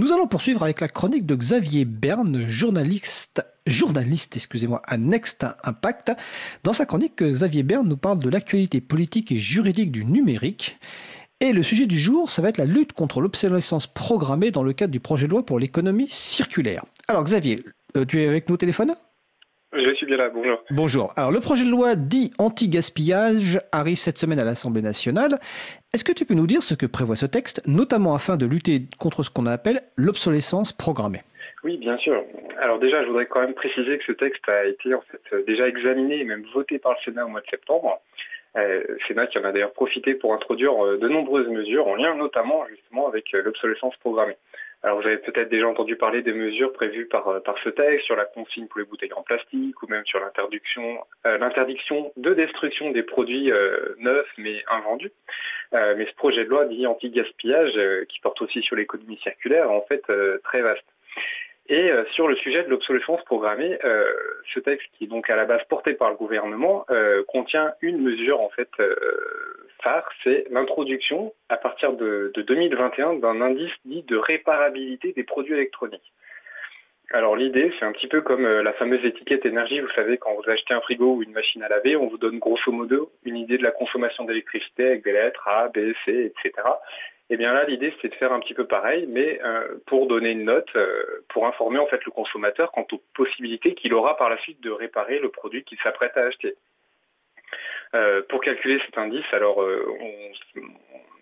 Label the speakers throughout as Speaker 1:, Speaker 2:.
Speaker 1: Nous allons poursuivre avec la chronique de Xavier Berne, journaliste, à Next Impact. Dans sa chronique, Xavier Berne nous parle de l'actualité politique et juridique du numérique. Et le sujet du jour, ça va être la lutte contre l'obsolescence programmée dans le cadre du projet de loi pour l'économie circulaire. Alors Xavier, euh, tu es avec nous au téléphone?
Speaker 2: Je suis bien là, bonjour.
Speaker 1: Bonjour. Alors, le projet de loi dit anti-gaspillage arrive cette semaine à l'Assemblée nationale. Est-ce que tu peux nous dire ce que prévoit ce texte, notamment afin de lutter contre ce qu'on appelle l'obsolescence programmée?
Speaker 2: Oui, bien sûr. Alors déjà, je voudrais quand même préciser que ce texte a été en fait déjà examiné et même voté par le Sénat au mois de septembre. Euh, Sénat qui en a d'ailleurs profité pour introduire euh, de nombreuses mesures en lien notamment justement avec euh, l'obsolescence programmée. Alors vous avez peut-être déjà entendu parler des mesures prévues par, euh, par ce texte sur la consigne pour les bouteilles en plastique ou même sur l'interdiction euh, de destruction des produits euh, neufs mais invendus. mais ce projet de loi dit anti-gaspillage qui porte aussi sur l'économie circulaire est en fait très vaste. Et sur le sujet de l'obsolescence programmée, ce texte qui est donc à la base porté par le gouvernement contient une mesure en fait c'est l'introduction à partir de, 2021 d'un indice dit de réparabilité des produits électroniques. Alors l'idée, c'est un petit peu comme euh, la fameuse étiquette énergie. Vous savez, quand vous achetez un frigo ou une machine à laver, on vous donne grosso modo une idée de la consommation d'électricité avec des lettres A, B, C, etc. Et eh bien là, l'idée, c'est de faire un petit peu pareil, mais euh, pour donner une note, euh, pour informer en fait le consommateur quant aux possibilités qu'il aura par la suite de réparer le produit qu'il s'apprête à acheter. Euh, pour calculer cet indice, alors euh,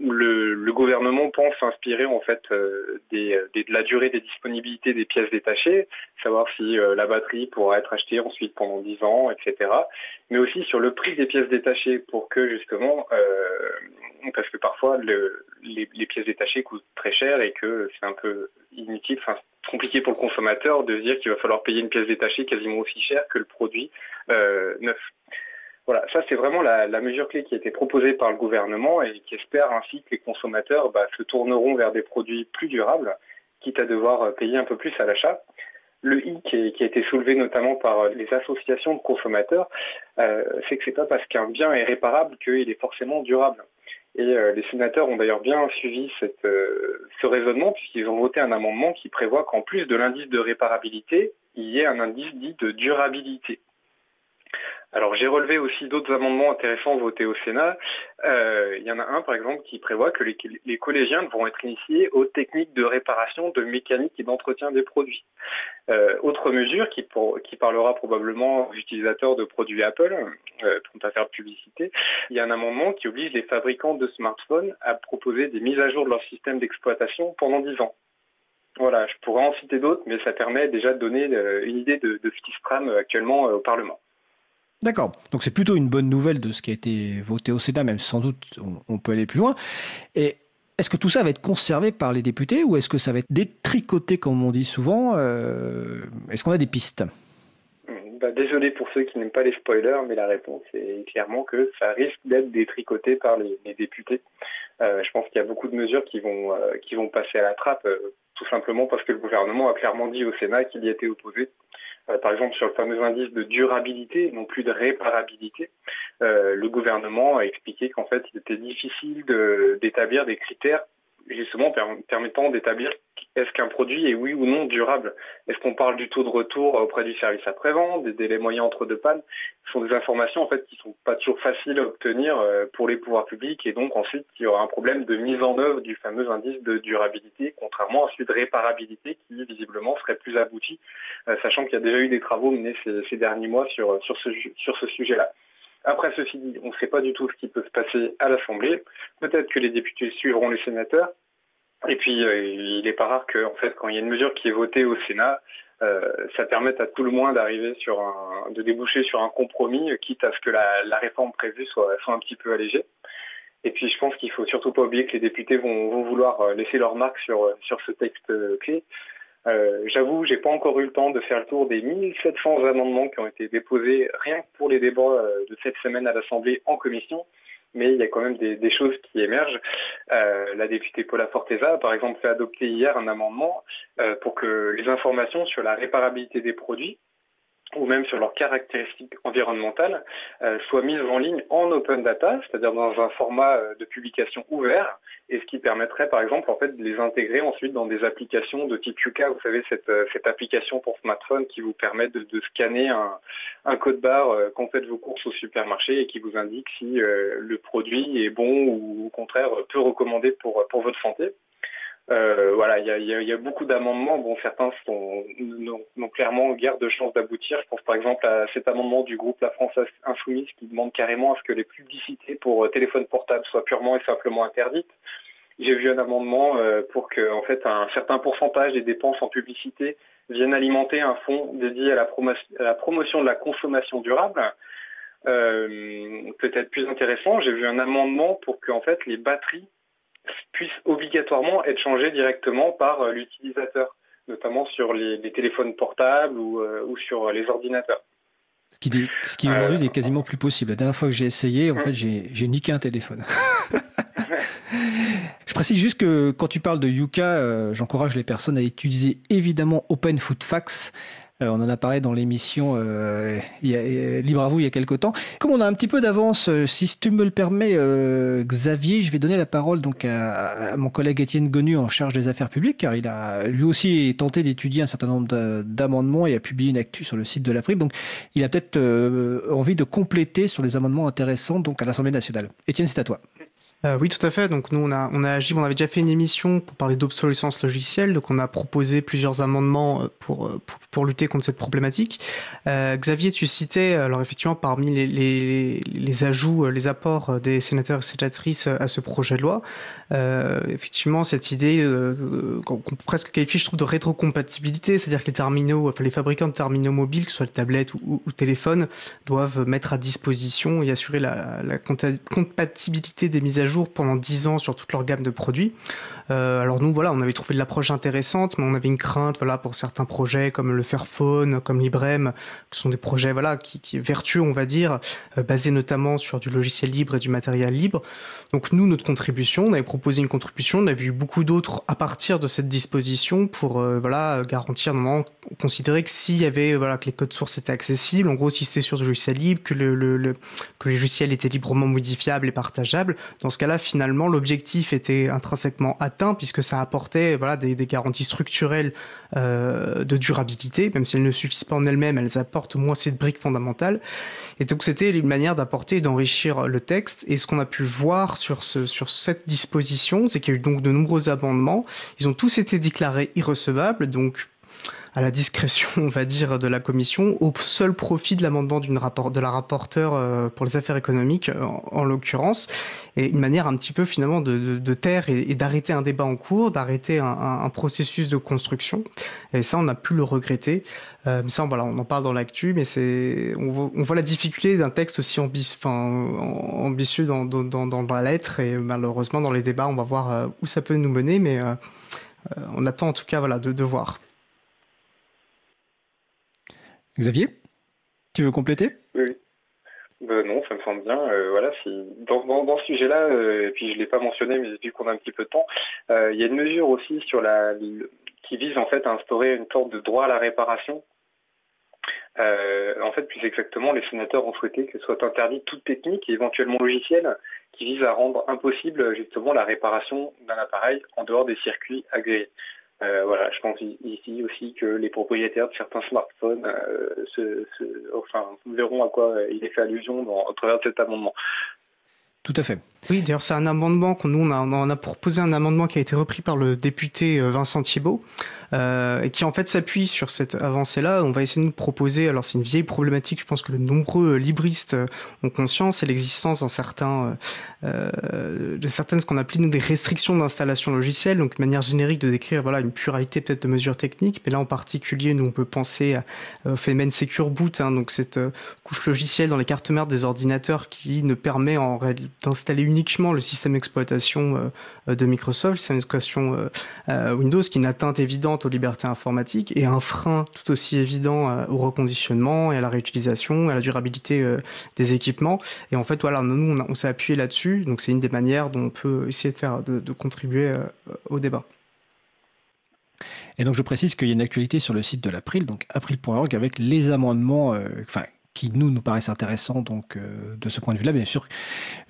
Speaker 2: le, gouvernement pense s'inspirer en fait euh, de la durée des disponibilités des pièces détachées, savoir si la batterie pourra être achetée ensuite pendant 10 ans, etc. Mais aussi sur le prix des pièces détachées pour que justement, parce que parfois les, pièces détachées coûtent très cher et que c'est un peu inutile, enfin compliqué pour le consommateur de se dire qu'il va falloir payer une pièce détachée quasiment aussi cher que le produit neuf. Voilà, ça c'est vraiment la, mesure clé qui a été proposée par le gouvernement et qui espère ainsi que les consommateurs bah, se tourneront vers des produits plus durables, quitte à devoir euh, payer un peu plus à l'achat. Le i qui, a été soulevé notamment par euh, les associations de consommateurs, euh, c'est que c'est pas parce qu'un bien est réparable qu'il est forcément durable. Et les sénateurs ont d'ailleurs bien suivi ce raisonnement puisqu'ils ont voté un amendement qui prévoit qu'en plus de l'indice de réparabilité, il y ait un indice dit de durabilité. Alors j'ai relevé aussi d'autres amendements intéressants votés au Sénat. Euh, il y en a un par exemple qui prévoit que les, collégiens vont être initiés aux techniques de réparation, de mécanique et d'entretien des produits. Euh, autre mesure qui, parlera probablement aux utilisateurs de produits Apple, euh, pour à faire publicité, il y a un amendement qui oblige les fabricants de smartphones à proposer des mises à jour de leur système d'exploitation pendant 10 ans. Voilà, je pourrais en citer d'autres, mais ça permet déjà de donner une idée de, de ce qui se trame actuellement au Parlement.
Speaker 1: D'accord. Donc c'est plutôt une bonne nouvelle de ce qui a été voté au Sénat, même sans doute on, peut aller plus loin. Et est-ce que tout ça va être conservé par les députés ou est-ce que ça va être détricoté, comme on dit souvent euh, Est-ce qu'on a des pistes?
Speaker 2: Bah, Désolé pour ceux qui n'aiment pas les spoilers, mais la réponse est clairement que ça risque d'être détricoté par les, députés. Euh, je pense qu'il y a beaucoup de mesures qui vont, euh, qui vont passer à la trappe, tout simplement parce que le gouvernement a clairement dit au Sénat qu'il y était opposé. Euh, par exemple sur le fameux indice de durabilité, non plus de réparabilité, euh, le gouvernement a expliqué qu'en fait il était difficile d'établir des critères justement permettant d'établir est-ce qu'un produit est oui ou non durable? Est-ce qu'on parle du taux de retour auprès du service après-vente, des délais moyens entre deux pannes? Ce sont des informations en fait qui sont pas toujours faciles à obtenir euh, pour les pouvoirs publics et donc ensuite il y aura un problème de mise en œuvre du fameux indice de durabilité, contrairement à celui de réparabilité qui visiblement serait plus abouti, euh, sachant qu'il y a déjà eu des travaux menés ces, derniers mois sur, sur ce, sur ce sujet-là. Après, ceci dit, on ne sait pas du tout ce qui peut se passer à l'Assemblée. Peut-être que les députés suivront les sénateurs. Et puis, euh, il n'est pas rare que, en fait, quand il y a une mesure qui est votée au Sénat, euh, ça permette à tout le moins d'arriver sur un, de déboucher sur un compromis, quitte à ce que la, réforme prévue soit, soit, un petit peu allégée. Et puis, je pense qu'il faut surtout pas oublier que les députés vont, vont vouloir euh, laisser leur marque sur, sur ce texte clé. Euh, J'avoue, j'ai pas encore eu le temps de faire le tour des 1700 amendements qui ont été déposés rien que pour les débats euh, de cette semaine à l'Assemblée en commission. Mais il y a quand même des, choses qui émergent. Euh, la députée Paula Forteza par exemple fait adopter hier un amendement euh, pour que les informations sur la réparabilité des produits ou même sur leurs caractéristiques environnementales, euh, soient mises en ligne en open data, c'est-à-dire dans un format euh, de publication ouvert, et ce qui permettrait par exemple en fait de les intégrer ensuite dans des applications de type Yuka, vous savez cette, euh, cette application pour smartphone qui vous permet de, scanner un, code barre quand vous faites vos courses au supermarché et qui vous indique si le produit est bon ou au contraire peu recommandé pour, pour votre santé. Euh, voilà, il y a, beaucoup d'amendements. Bon, certains n'ont clairement guère de chance d'aboutir. Je pense par exemple à cet amendement du groupe La France Insoumise qui demande carrément à ce que les publicités pour euh, téléphone portable soient purement et simplement interdites. J'ai vu un amendement euh, pour que, en fait, un certain pourcentage des dépenses en publicité viennent alimenter un fonds dédié à la, promotion de la consommation durable. Peut-être plus intéressant, j'ai vu un amendement pour que, en fait, les batteries puisse obligatoirement être changé directement par euh, l'utilisateur, notamment sur les, téléphones portables ou, euh, sur les ordinateurs.
Speaker 1: Ce qui, ce qui aujourd'hui n'est quasiment plus possible. La dernière fois que j'ai essayé, en fait, j'ai niqué un téléphone. Je précise juste que quand tu parles de Yuka, euh, j'encourage les personnes à utiliser évidemment Open Food Facts. Euh, on en a parlé dans l'émission euh, euh, Libre à vous il y a quelques temps. Comme on a un petit peu d'avance, si tu me le permets, Xavier, je vais donner la parole donc à, mon collègue Étienne Gonu en charge des affaires publiques, car il a lui aussi tenté d'étudier un certain nombre d'amendements et a publié une actu sur le site de l'Afrique. Donc, il a peut-être envie de compléter sur les amendements intéressants donc à l'Assemblée nationale. Étienne, c'est à toi.
Speaker 3: Euh, oui, tout à fait. Donc nous, on a, on a agi, on avait déjà fait une émission pour parler d'obsolescence logicielle. Donc on a proposé plusieurs amendements euh, pour, euh, pour, pour lutter contre cette problématique. Xavier, tu citais, alors effectivement, parmi les, les, les, ajouts, les apports des sénateurs et sénatrices à ce projet de loi, effectivement, cette idée qu'on peut presque qualifier, je trouve, de rétrocompatibilité, c'est-à-dire que les terminaux, enfin les fabricants de terminaux mobiles, que ce soit les tablettes ou, ou, téléphones, doivent mettre à disposition et assurer la, la compatibilité des mises à jour pendant 10 ans sur toute leur gamme de produits. Euh, alors nous, voilà, on avait trouvé de l'approche intéressante, mais on avait une crainte, voilà, pour certains projets comme le Fairphone, comme Librem, qui sont des projets, voilà, qui, qui vertueux, on va dire, euh, basés notamment sur du logiciel libre et du matériel libre. Donc nous, notre contribution, on avait proposé une contribution, on a vu beaucoup d'autres à partir de cette disposition pour, euh, voilà, garantir, normalement, considérer que s'il y avait, voilà, que les codes sources étaient accessibles, en gros, si c'était sur du logiciel libre, que le, le, le que les logiciels étaient librement modifiables et partageables, dans ce cas-là, finalement, l'objectif était intrinsèquement atteint puisque ça apportait voilà, des, garanties structurelles euh, de durabilité, même si elles ne suffisent pas en elles-mêmes, elles apportent moins cette brique fondamentale. Et donc c'était une manière d'apporter et d'enrichir le texte. Et ce qu'on a pu voir sur, ce, sur cette disposition, c'est qu'il y a eu donc de nombreux amendements. Ils ont tous été déclarés irrecevables, donc à la discrétion, on va dire, de la commission, au seul profit de l'amendement d'une rapport, de la rapporteure euh, pour les affaires économiques, euh, en, l'occurrence, et une manière un petit peu finalement de, de, taire et, d'arrêter un débat en cours, d'arrêter un, un, processus de construction. Et ça, on a pu le regretter. Euh, mais ça, voilà, on en parle dans l'actu, mais c'est, on, on voit la difficulté d'un texte aussi enfin, ambitieux dans, dans, dans, la lettre, et malheureusement dans les débats, on va voir où ça peut nous mener, mais on attend en tout cas, voilà, de, de voir.
Speaker 1: Xavier, tu veux compléter?
Speaker 2: Oui. Ben non, ça me semble bien. Euh, voilà, dans, ce sujet-là, euh, et puis je l'ai pas mentionné, mais vu qu'on a un petit peu de temps, euh, il y a une mesure aussi qui vise en fait à instaurer une sorte de droit à la réparation. en fait, plus exactement, les sénateurs ont souhaité que soit interdite toute technique éventuellement logicielle qui vise à rendre impossible justement la réparation d'un appareil en dehors des circuits agréés. Euh, voilà, je pense ici aussi que les propriétaires de certains smartphones euh, enfin, verront à quoi il est fait allusion dans, à travers cet amendement.
Speaker 1: Tout à fait.
Speaker 3: Oui, d'ailleurs, c'est un amendement qu'on nous on a, on a proposé un amendement qui a été repris par le député euh, Vincent Thiebaud, euh, et qui en fait s'appuie sur cette avancée-là. On va essayer de nous proposer. Alors, c'est une vieille problématique. Je pense que de nombreux libristes ont conscience, c'est l'existence dans certains, euh, de certaines ce qu'on appelle des restrictions d'installation logicielle. Donc, une manière générique de décrire voilà une pluralité peut-être de mesures techniques, mais là en particulier, nous on peut penser au phénomène Secure Boot, hein, donc cette couche logicielle dans les cartes mères des ordinateurs qui ne permet en réalité d'installer uniquement le système d'exploitation euh, de Microsoft, le système d'exploitation euh, euh, Windows, qui est une atteinte évidente aux libertés informatiques et un frein tout aussi évident au reconditionnement et à la réutilisation, à la durabilité des équipements. Et en fait, voilà, nous, on, s'est appuyé là-dessus. Donc, c'est une des manières dont on peut essayer de faire, de, contribuer au débat.
Speaker 1: Et donc je précise qu'il y a une actualité sur le site de l'April, donc april.org, avec les amendements, euh, qui nous nous paraissent intéressants donc euh, de ce point de vue-là. Bien sûr,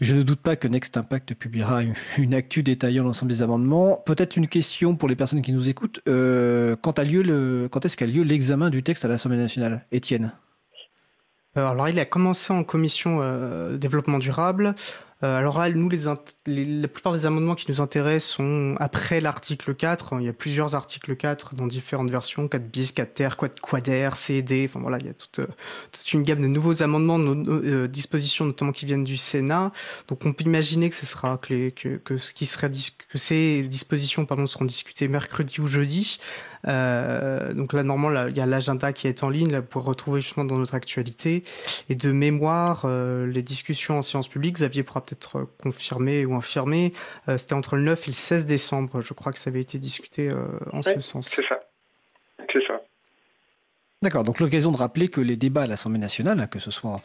Speaker 1: je ne doute pas que Next Impact publiera une, actu détaillant l'ensemble des amendements. Peut-être une question pour les personnes qui nous écoutent. Euh, quand, a lieu le, quand est-ce qu'a lieu l'examen du texte à l'Assemblée nationale Étienne?
Speaker 3: Alors, il a commencé en commission développement durable. Euh, alors là, nous, la plupart des amendements qui nous intéressent sont après l'article 4. Il y a plusieurs articles 4 dans différentes versions, 4 bis, 4 ter, quad, quader, CD. Enfin voilà, il y a toute, une gamme de nouveaux amendements, de euh, dispositions notamment qui viennent du Sénat. Donc on peut imaginer que ce sera que, ce qui serait que ces dispositions pardon seront discutées mercredi ou jeudi. Euh, donc là, normalement, il y a l'agenda qui est en ligne là, pour retrouver justement dans notre actualité. Et de mémoire, euh, les discussions en séance publique, Xavier pourra peut-être confirmer ou infirmer, euh, c'était entre le 9 et le 16 décembre. Je crois que ça avait été discuté en ce sens.
Speaker 2: C'est ça. C'est ça.
Speaker 1: D'accord, donc l'occasion de rappeler que les débats à l'Assemblée nationale, hein, que ce soit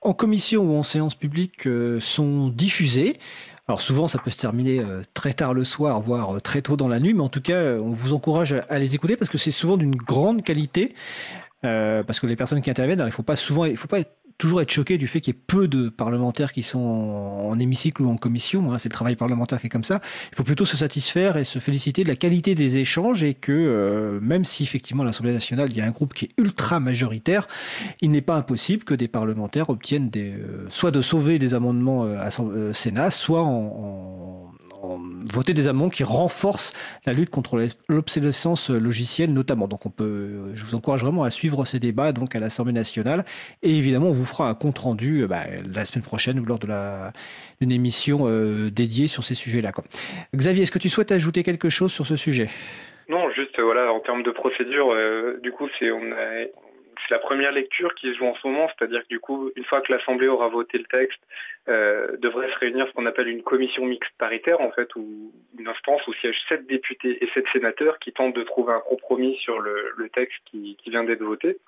Speaker 1: en commission ou en séance publique, sont diffusés. Alors souvent, ça peut se terminer euh, très tard le soir, voire euh, très tôt dans la nuit, mais en tout cas, euh, on vous encourage à les écouter parce que c'est souvent d'une grande qualité. parce que les personnes qui interviennent, il faut pas souvent, il faut pas être toujours être choqué du fait qu'il y ait peu de parlementaires qui sont en, hémicycle ou en commission. Hein, c'est le travail parlementaire qui est comme ça. Il faut plutôt se satisfaire et se féliciter de la qualité des échanges et que euh, même si effectivement à l'Assemblée nationale, il y a un groupe qui est ultra majoritaire, il n'est pas impossible que des parlementaires obtiennent des, euh, soit de sauver des amendements euh, à Sénat, soit en voter des amendements qui renforcent la lutte contre l'obsolescence logicielle notamment. Donc on peut, je vous encourage vraiment à suivre ces débats donc à l'Assemblée nationale et évidemment on vous fera un compte rendu euh, bah, la semaine prochaine ou lors d'une émission euh, dédiée sur ces sujets-là. Xavier, est-ce que tu souhaites ajouter quelque chose sur ce sujet?
Speaker 2: Non, juste voilà, en termes de procédure, euh, du coup, c'est on a, c'est la première lecture qui se joue en ce moment, c'est-à-dire que du coup, une fois que l'Assemblée aura voté le texte, euh, devrait se réunir ce qu'on appelle une commission mixte paritaire, en fait, ou une instance où siègent sept députés et sept sénateurs qui tentent de trouver un compromis sur le, texte qui, vient d'être voté.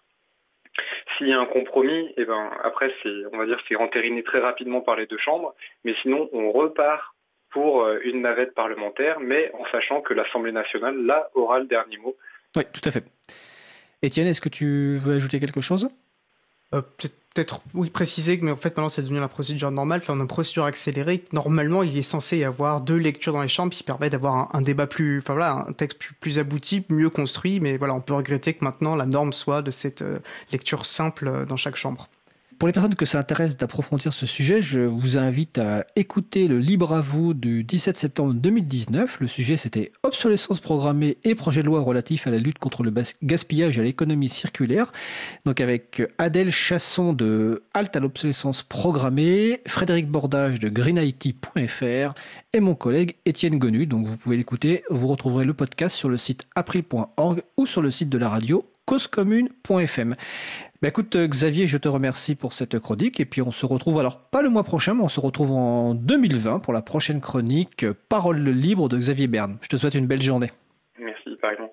Speaker 2: S'il y a un compromis, eh ben après c'est, on va dire, c'est entériné très rapidement par les deux chambres, mais sinon on repart pour euh, une navette parlementaire, mais en sachant que l'Assemblée nationale, là, aura le dernier mot.
Speaker 1: Oui, tout à fait. Étienne, est-ce que tu veux ajouter quelque chose?
Speaker 3: Euh, Peut-être, oui, préciser que, mais en fait, maintenant, c'est devenu la procédure normale. Là, on a une procédure accélérée. Normalement, il est censé y avoir deux lectures dans les chambres qui permettent d'avoir un, débat plus, enfin voilà, un texte plus, abouti, mieux construit. Mais voilà, on peut regretter que maintenant, la norme soit de cette euh, lecture simple euh, dans chaque chambre.
Speaker 1: Pour les personnes que ça intéresse d'approfondir ce sujet, je vous invite à écouter le Libre à vous du 17 septembre 2019. Le sujet c'était obsolescence programmée et projet de loi relatif à la lutte contre le gaspillage et à l'économie circulaire. Donc avec Adèle Chasson de Halte à l'obsolescence programmée, Frédéric Bordage de greenIT.fr et mon collègue Étienne Gonu. Donc vous pouvez l'écouter. Vous retrouverez le podcast sur le site april.org ou sur le site de la radio causecommune.fm. Bah écoute Xavier, je te remercie pour cette chronique et puis on se retrouve alors pas le mois prochain, mais on se retrouve en 2020 pour la prochaine chronique Parole libre de Xavier Berne. Je te souhaite une belle journée.
Speaker 2: Merci, par exemple.